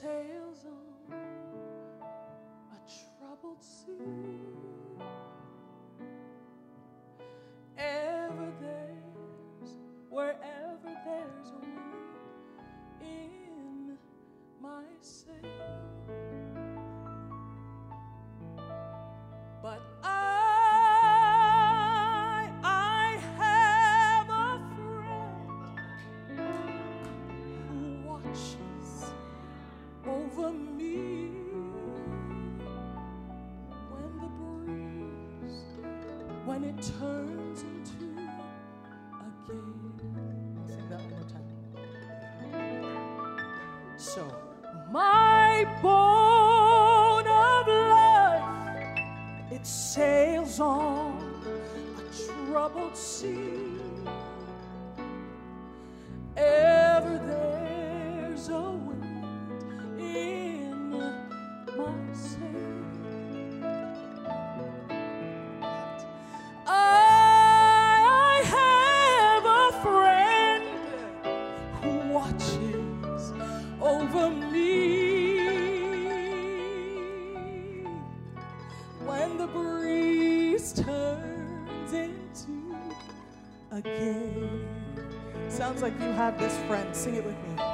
sails on a troubled sea. and it turns into a game. Sing that one more time. So, my bone of life, it sails on a troubled sea. watches over me. When the breeze turns into a game. Sounds like you have this friend. Sing it with me.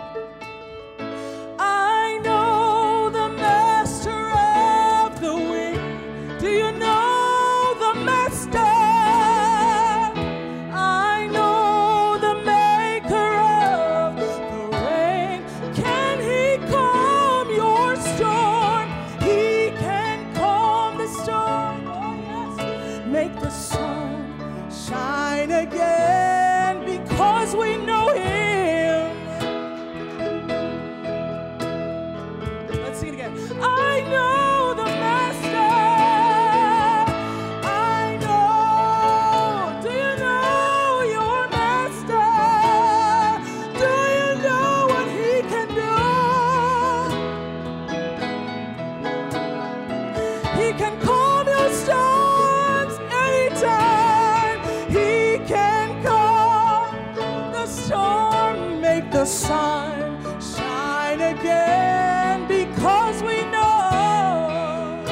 sun shine again because we know.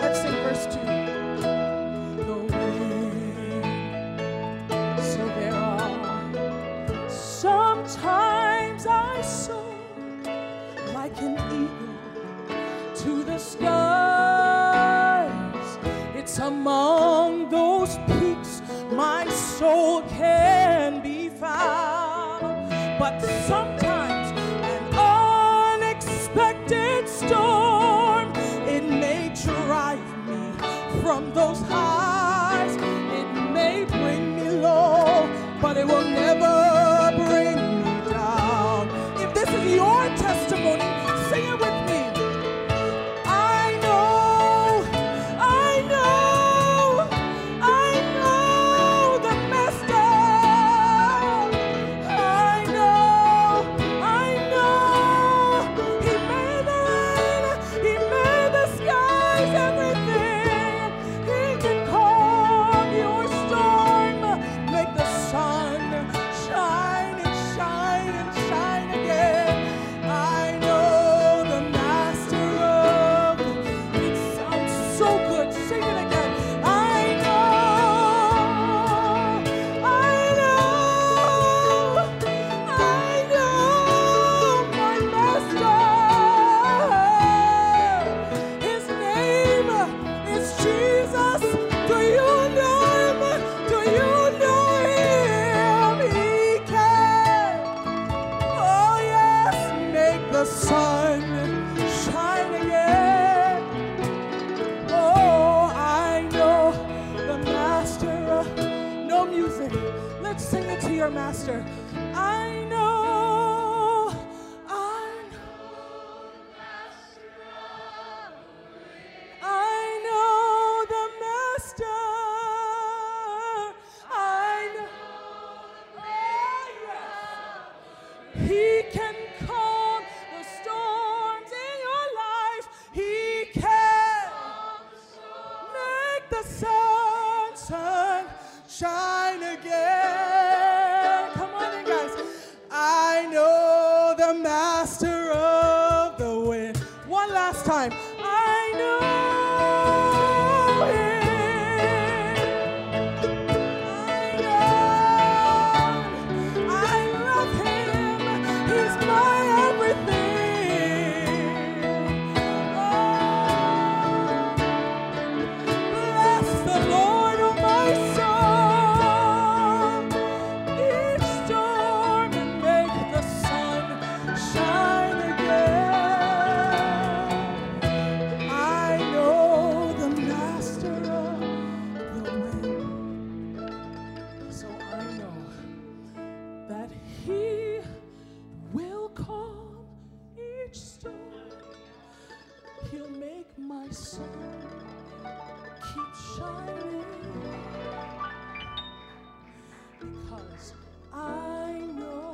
Let's sing verse 2. The wind, so there are sometimes I soar like an eagle to the skies. It's a Sometimes an unexpected storm, it may drive me from those highs. It may bring me low, but it will never bring master. I A master make my sun keep shining because I know.